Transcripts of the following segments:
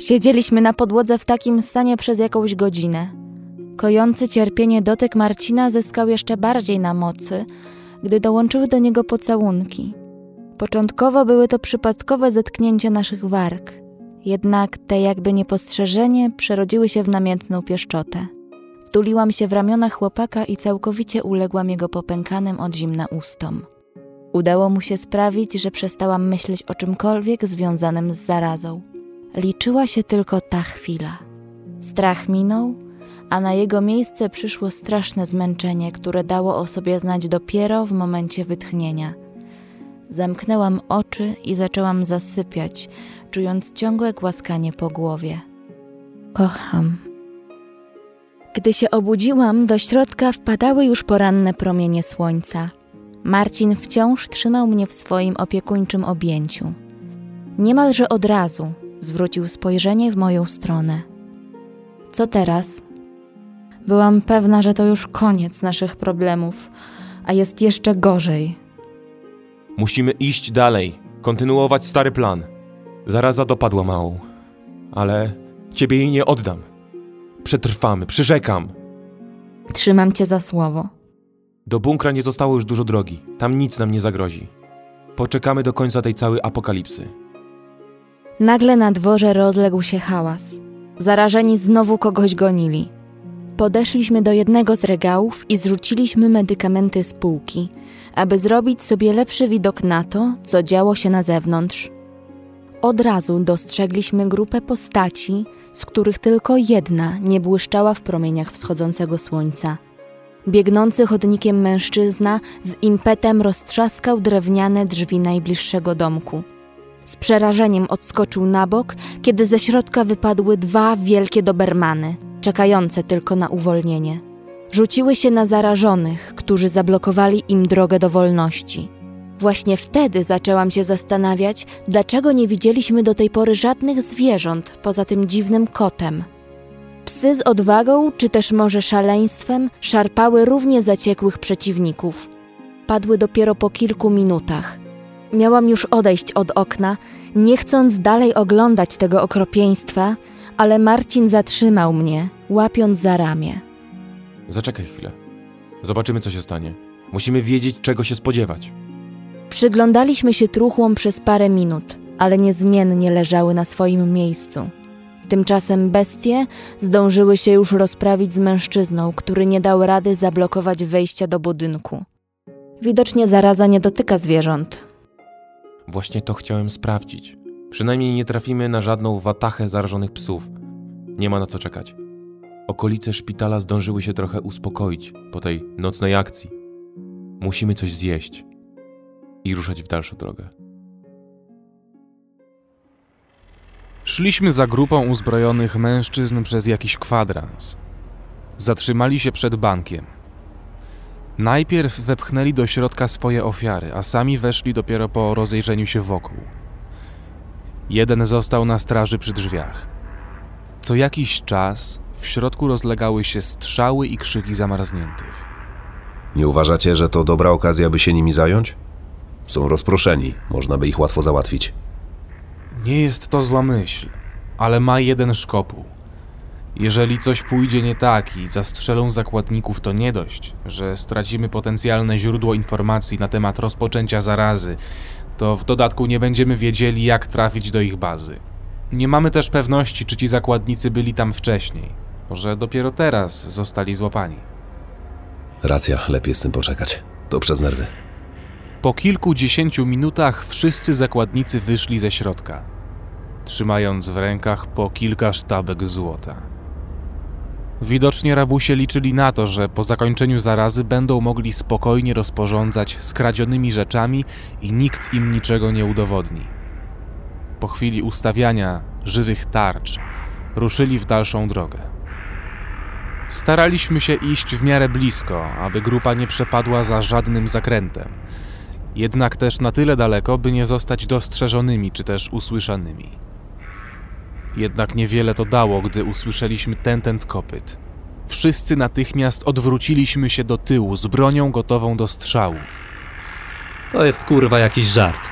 Siedzieliśmy na podłodze w takim stanie przez jakąś godzinę. Kojący cierpienie dotyk Marcina zyskał jeszcze bardziej na mocy, gdy dołączyły do niego pocałunki. Początkowo były to przypadkowe zetknięcia naszych warg, jednak te jakby niepostrzeżenie przerodziły się w namiętną pieszczotę. Wtuliłam się w ramiona chłopaka i całkowicie uległam jego popękanym od zimna ustom. Udało mu się sprawić, że przestałam myśleć o czymkolwiek związanym z zarazą. Liczyła się tylko ta chwila. Strach minął, a na jego miejsce przyszło straszne zmęczenie, które dało o sobie znać dopiero w momencie wytchnienia. Zamknęłam oczy i zaczęłam zasypiać, czując ciągłe głaskanie po głowie. Kocham. Gdy się obudziłam, do środka wpadały już poranne promienie słońca. Marcin wciąż trzymał mnie w swoim opiekuńczym objęciu. Niemalże od razu zwrócił spojrzenie w moją stronę. Co teraz? Byłam pewna, że to już koniec naszych problemów, a jest jeszcze gorzej. Musimy iść dalej, kontynuować stary plan. Zaraza dopadła małą, ale ciebie jej nie oddam. Przetrwamy, przyrzekam. Trzymam cię za słowo. Do bunkra nie zostało już dużo drogi. Tam nic nam nie zagrozi. Poczekamy do końca tej całej apokalipsy. Nagle na dworze rozległ się hałas. Zarażeni znowu kogoś gonili. Podeszliśmy do jednego z regałów i zrzuciliśmy medykamenty z półki, aby zrobić sobie lepszy widok na to, co działo się na zewnątrz. Od razu dostrzegliśmy grupę postaci, z których tylko jedna nie błyszczała w promieniach wschodzącego słońca. Biegnący chodnikiem mężczyzna z impetem roztrzaskał drewniane drzwi najbliższego domku. Z przerażeniem odskoczył na bok, kiedy ze środka wypadły dwa wielkie dobermany, czekające tylko na uwolnienie. Rzuciły się na zarażonych, którzy zablokowali im drogę do wolności. Właśnie wtedy zaczęłam się zastanawiać, dlaczego nie widzieliśmy do tej pory żadnych zwierząt poza tym dziwnym kotem. Psy z odwagą, czy też może szaleństwem, szarpały równie zaciekłych przeciwników. Padły dopiero po kilku minutach. Miałam już odejść od okna, nie chcąc dalej oglądać tego okropieństwa, ale Marcin zatrzymał mnie, łapiąc za ramię. Zaczekaj chwilę. Zobaczymy, co się stanie. Musimy wiedzieć, czego się spodziewać. Przyglądaliśmy się truchłom przez parę minut, ale niezmiennie leżały na swoim miejscu. Tymczasem bestie zdążyły się już rozprawić z mężczyzną, który nie dał rady zablokować wejścia do budynku. Widocznie zaraza nie dotyka zwierząt. Właśnie to chciałem sprawdzić. Przynajmniej nie trafimy na żadną watachę zarażonych psów. Nie ma na co czekać. Okolice szpitala zdążyły się trochę uspokoić po tej nocnej akcji. Musimy coś zjeść i ruszać w dalszą drogę. Szliśmy za grupą uzbrojonych mężczyzn przez jakiś kwadrans. Zatrzymali się przed bankiem. Najpierw wepchnęli do środka swoje ofiary, a sami weszli dopiero po rozejrzeniu się wokół. Jeden został na straży przy drzwiach. Co jakiś czas w środku rozlegały się strzały i krzyki zamarzniętych. Nie uważacie, że to dobra okazja, by się nimi zająć? Są rozproszeni, można by ich łatwo załatwić. Nie jest to zła myśl, ale ma jeden szkopuł. Jeżeli coś pójdzie nie tak i zastrzelą zakładników, to nie dość, że stracimy potencjalne źródło informacji na temat rozpoczęcia zarazy, to w dodatku nie będziemy wiedzieli, jak trafić do ich bazy. Nie mamy też pewności, czy ci zakładnicy byli tam wcześniej. Może dopiero teraz zostali złapani. Racja, lepiej z tym poczekać. To przez nerwy. Po kilkudziesięciu minutach wszyscy zakładnicy wyszli ze środka, trzymając w rękach po kilka sztabek złota. Widocznie rabusie liczyli na to, że po zakończeniu zarazy będą mogli spokojnie rozporządzać skradzionymi rzeczami i nikt im niczego nie udowodni. Po chwili ustawiania żywych tarcz ruszyli w dalszą drogę. Staraliśmy się iść w miarę blisko, aby grupa nie przepadła za żadnym zakrętem – jednak też na tyle daleko, by nie zostać dostrzeżonymi czy też usłyszanymi. Jednak niewiele to dało, gdy usłyszeliśmy tentent kopyt. Wszyscy natychmiast odwróciliśmy się do tyłu z bronią gotową do strzału. To jest kurwa jakiś żart.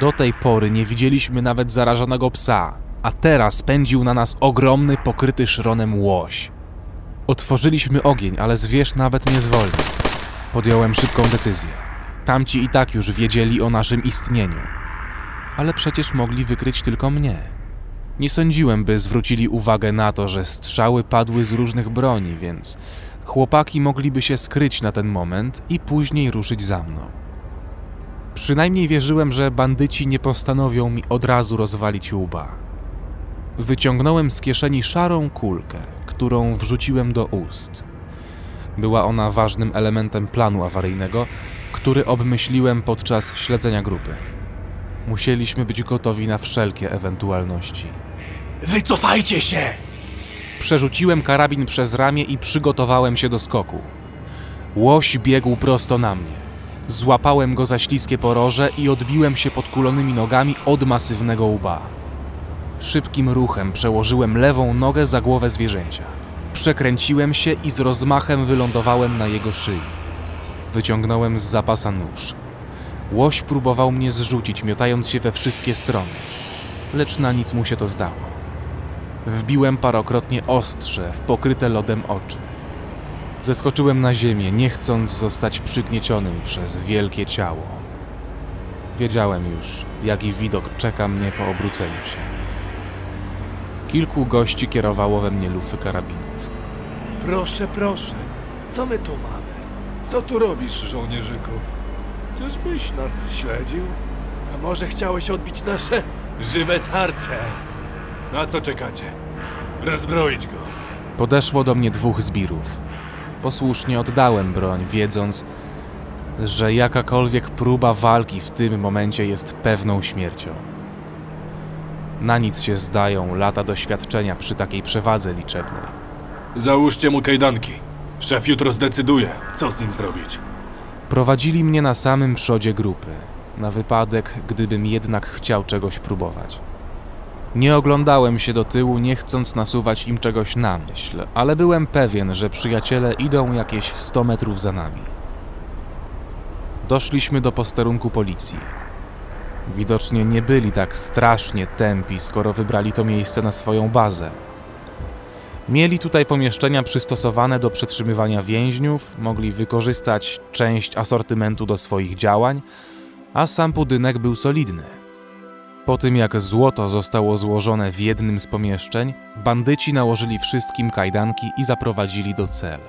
Do tej pory nie widzieliśmy nawet zarażonego psa, a teraz pędził na nas ogromny, pokryty szronem łoś. Otworzyliśmy ogień, ale zwierz nawet nie zwolnił. Podjąłem szybką decyzję. Tamci i tak już wiedzieli o naszym istnieniu. Ale przecież mogli wykryć tylko mnie. Nie sądziłem, by zwrócili uwagę na to, że strzały padły z różnych broni, więc chłopaki mogliby się skryć na ten moment i później ruszyć za mną. Przynajmniej wierzyłem, że bandyci nie postanowią mi od razu rozwalić łba. Wyciągnąłem z kieszeni szarą kulkę, którą wrzuciłem do ust. Była ona ważnym elementem planu awaryjnego, który obmyśliłem podczas śledzenia grupy. Musieliśmy być gotowi na wszelkie ewentualności. Wycofajcie się! Przerzuciłem karabin przez ramię i przygotowałem się do skoku. Łoś biegł prosto na mnie. Złapałem go za śliskie poroże i odbiłem się podkulonymi nogami od masywnego łba. Szybkim ruchem przełożyłem lewą nogę za głowę zwierzęcia. Przekręciłem się i z rozmachem wylądowałem na jego szyi. Wyciągnąłem z zapasa nóż. Łoś próbował mnie zrzucić, miotając się we wszystkie strony, lecz na nic mu się to zdało. Wbiłem parokrotnie ostrze w pokryte lodem oczy. Zeskoczyłem na ziemię, nie chcąc zostać przygniecionym przez wielkie ciało. Wiedziałem już, jaki widok czeka mnie po obróceniu się. Kilku gości kierowało we mnie lufy karabinów. Proszę, proszę, co my tu mamy? Co tu robisz, żołnierzyku? Czyżbyś nas śledził? A może chciałeś odbić nasze żywe tarcze? Na co czekacie? Rozbroić go. Podeszło do mnie dwóch zbirów. Posłusznie oddałem broń, wiedząc, że jakakolwiek próba walki w tym momencie jest pewną śmiercią. Na nic się zdają lata doświadczenia przy takiej przewadze liczebnej. Załóżcie mu kajdanki. Szef jutro zdecyduje, co z nim zrobić. Prowadzili mnie na samym przodzie grupy, na wypadek, gdybym jednak chciał czegoś próbować. Nie oglądałem się do tyłu, nie chcąc nasuwać im czegoś na myśl, ale byłem pewien, że przyjaciele idą jakieś 100 metrów za nami. Doszliśmy do posterunku policji. Widocznie nie byli tak strasznie tępi, skoro wybrali to miejsce na swoją bazę. Mieli tutaj pomieszczenia przystosowane do przetrzymywania więźniów, mogli wykorzystać część asortymentu do swoich działań, a sam budynek był solidny. Po tym jak złoto zostało złożone w jednym z pomieszczeń, bandyci nałożyli wszystkim kajdanki i zaprowadzili do cel.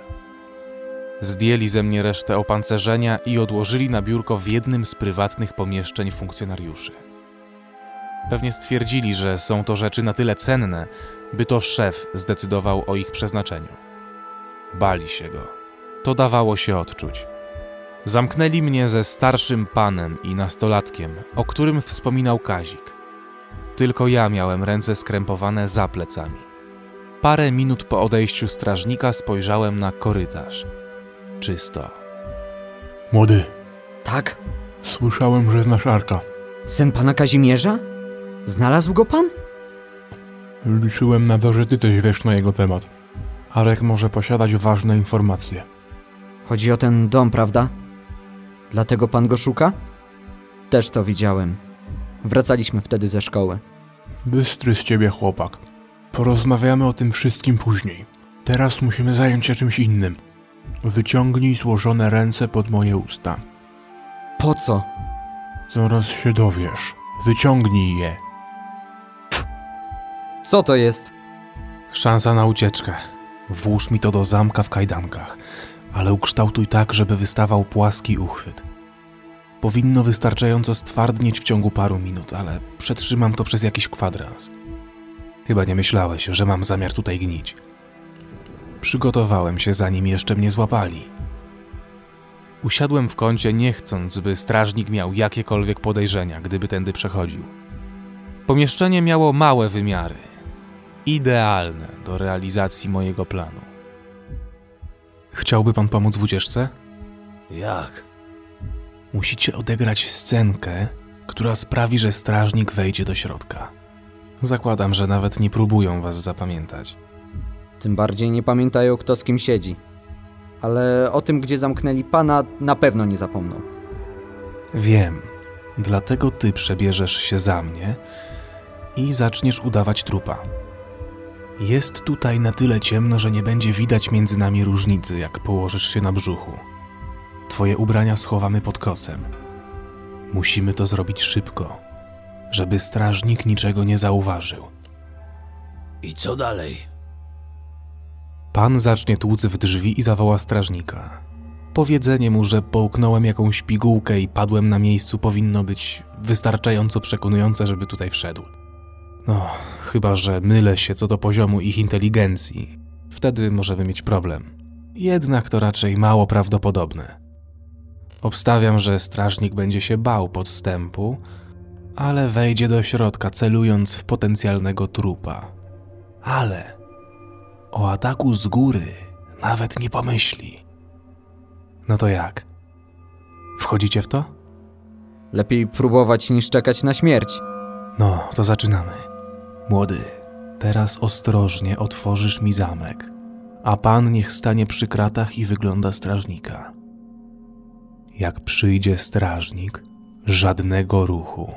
Zdjęli ze mnie resztę opancerzenia i odłożyli na biurko w jednym z prywatnych pomieszczeń funkcjonariuszy. Pewnie stwierdzili, że są to rzeczy na tyle cenne, by to szef zdecydował o ich przeznaczeniu. Bali się go. To dawało się odczuć. Zamknęli mnie ze starszym panem i nastolatkiem, o którym wspominał Kazik. Tylko ja miałem ręce skrępowane za plecami. Parę minut po odejściu strażnika spojrzałem na korytarz. Czysto. Młody, Tak? słyszałem, że znasz Arka. Syn pana Kazimierza? Znalazł go pan? Liczyłem na to, że ty też wiesz na jego temat. Arek może posiadać ważne informacje. Chodzi o ten dom, prawda? Dlatego pan go szuka? Też to widziałem. Wracaliśmy wtedy ze szkoły. Bystry z ciebie chłopak. Porozmawiamy o tym wszystkim później. Teraz musimy zająć się czymś innym. Wyciągnij złożone ręce pod moje usta. Po co? Zaraz się dowiesz. Wyciągnij je. Co to jest? Szansa na ucieczkę. Włóż mi to do zamka w kajdankach, ale ukształtuj tak, żeby wystawał płaski uchwyt. Powinno wystarczająco stwardnieć w ciągu paru minut, ale przetrzymam to przez jakiś kwadrans. Chyba nie myślałeś, że mam zamiar tutaj gnić. Przygotowałem się, zanim jeszcze mnie złapali. Usiadłem w kącie, nie chcąc, by strażnik miał jakiekolwiek podejrzenia, gdyby tędy przechodził. Pomieszczenie miało małe wymiary, idealne do realizacji mojego planu. Chciałby pan pomóc w ucieczce? Jak? Musicie odegrać scenkę, która sprawi, że strażnik wejdzie do środka. Zakładam, że nawet nie próbują was zapamiętać. Tym bardziej nie pamiętają, kto z kim siedzi. Ale o tym, gdzie zamknęli pana, na pewno nie zapomną. Wiem, dlatego ty przebierzesz się za mnie i zaczniesz udawać trupa. Jest tutaj na tyle ciemno, że nie będzie widać między nami różnicy, jak położysz się na brzuchu. Twoje ubrania schowamy pod kocem. Musimy to zrobić szybko, żeby strażnik niczego nie zauważył. I co dalej? Pan zacznie tłuc w drzwi i zawoła strażnika. Powiedzenie mu, że połknąłem jakąś pigułkę i padłem na miejscu powinno być wystarczająco przekonujące, żeby tutaj wszedł. No, chyba że mylę się co do poziomu ich inteligencji. Wtedy możemy mieć problem. Jednak to raczej mało prawdopodobne. Obstawiam, że strażnik będzie się bał podstępu, ale wejdzie do środka, celując w potencjalnego trupa. Ale o ataku z góry nawet nie pomyśli. No to jak? Wchodzicie w to? Lepiej próbować niż czekać na śmierć. No, to zaczynamy. Młody, teraz ostrożnie otworzysz mi zamek, a pan niech stanie przy kratach i wygląda strażnika. Jak przyjdzie strażnik, żadnego ruchu.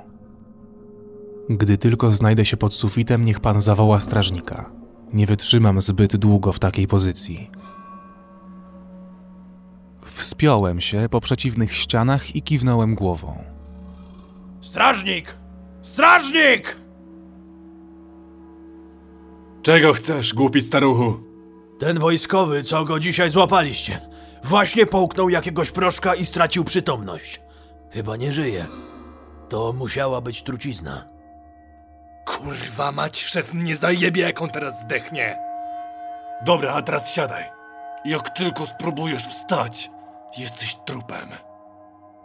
Gdy tylko znajdę się pod sufitem, niech pan zawoła strażnika. Nie wytrzymam zbyt długo w takiej pozycji. Wspiąłem się po przeciwnych ścianach i kiwnąłem głową. Strażnik! Strażnik! Czego chcesz, głupi staruchu? Ten wojskowy, co go dzisiaj złapaliście, właśnie połknął jakiegoś proszka i stracił przytomność. Chyba nie żyje. To musiała być trucizna. Kurwa mać, szef mnie zajebie, jak on teraz zdechnie. Dobra, a teraz siadaj. Jak tylko spróbujesz wstać, jesteś trupem.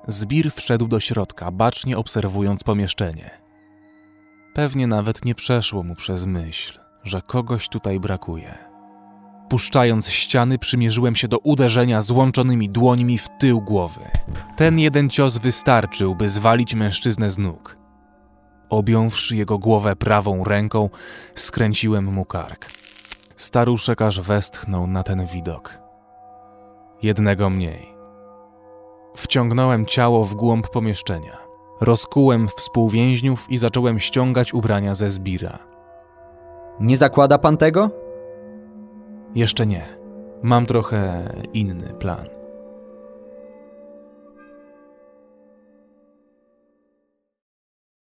Zbir wszedł do środka, bacznie obserwując pomieszczenie. Pewnie nawet nie przeszło mu przez myśl, że kogoś tutaj brakuje. Puszczając ściany, przymierzyłem się do uderzenia złączonymi dłońmi w tył głowy. Ten jeden cios wystarczył, by zwalić mężczyznę z nóg. Objąwszy jego głowę prawą ręką, skręciłem mu kark. Staruszek aż westchnął na ten widok. Jednego mniej. Wciągnąłem ciało w głąb pomieszczenia. Rozkułem współwięźniów i zacząłem ściągać ubrania ze zbira. Nie zakłada pan tego? Jeszcze nie. Mam trochę inny plan.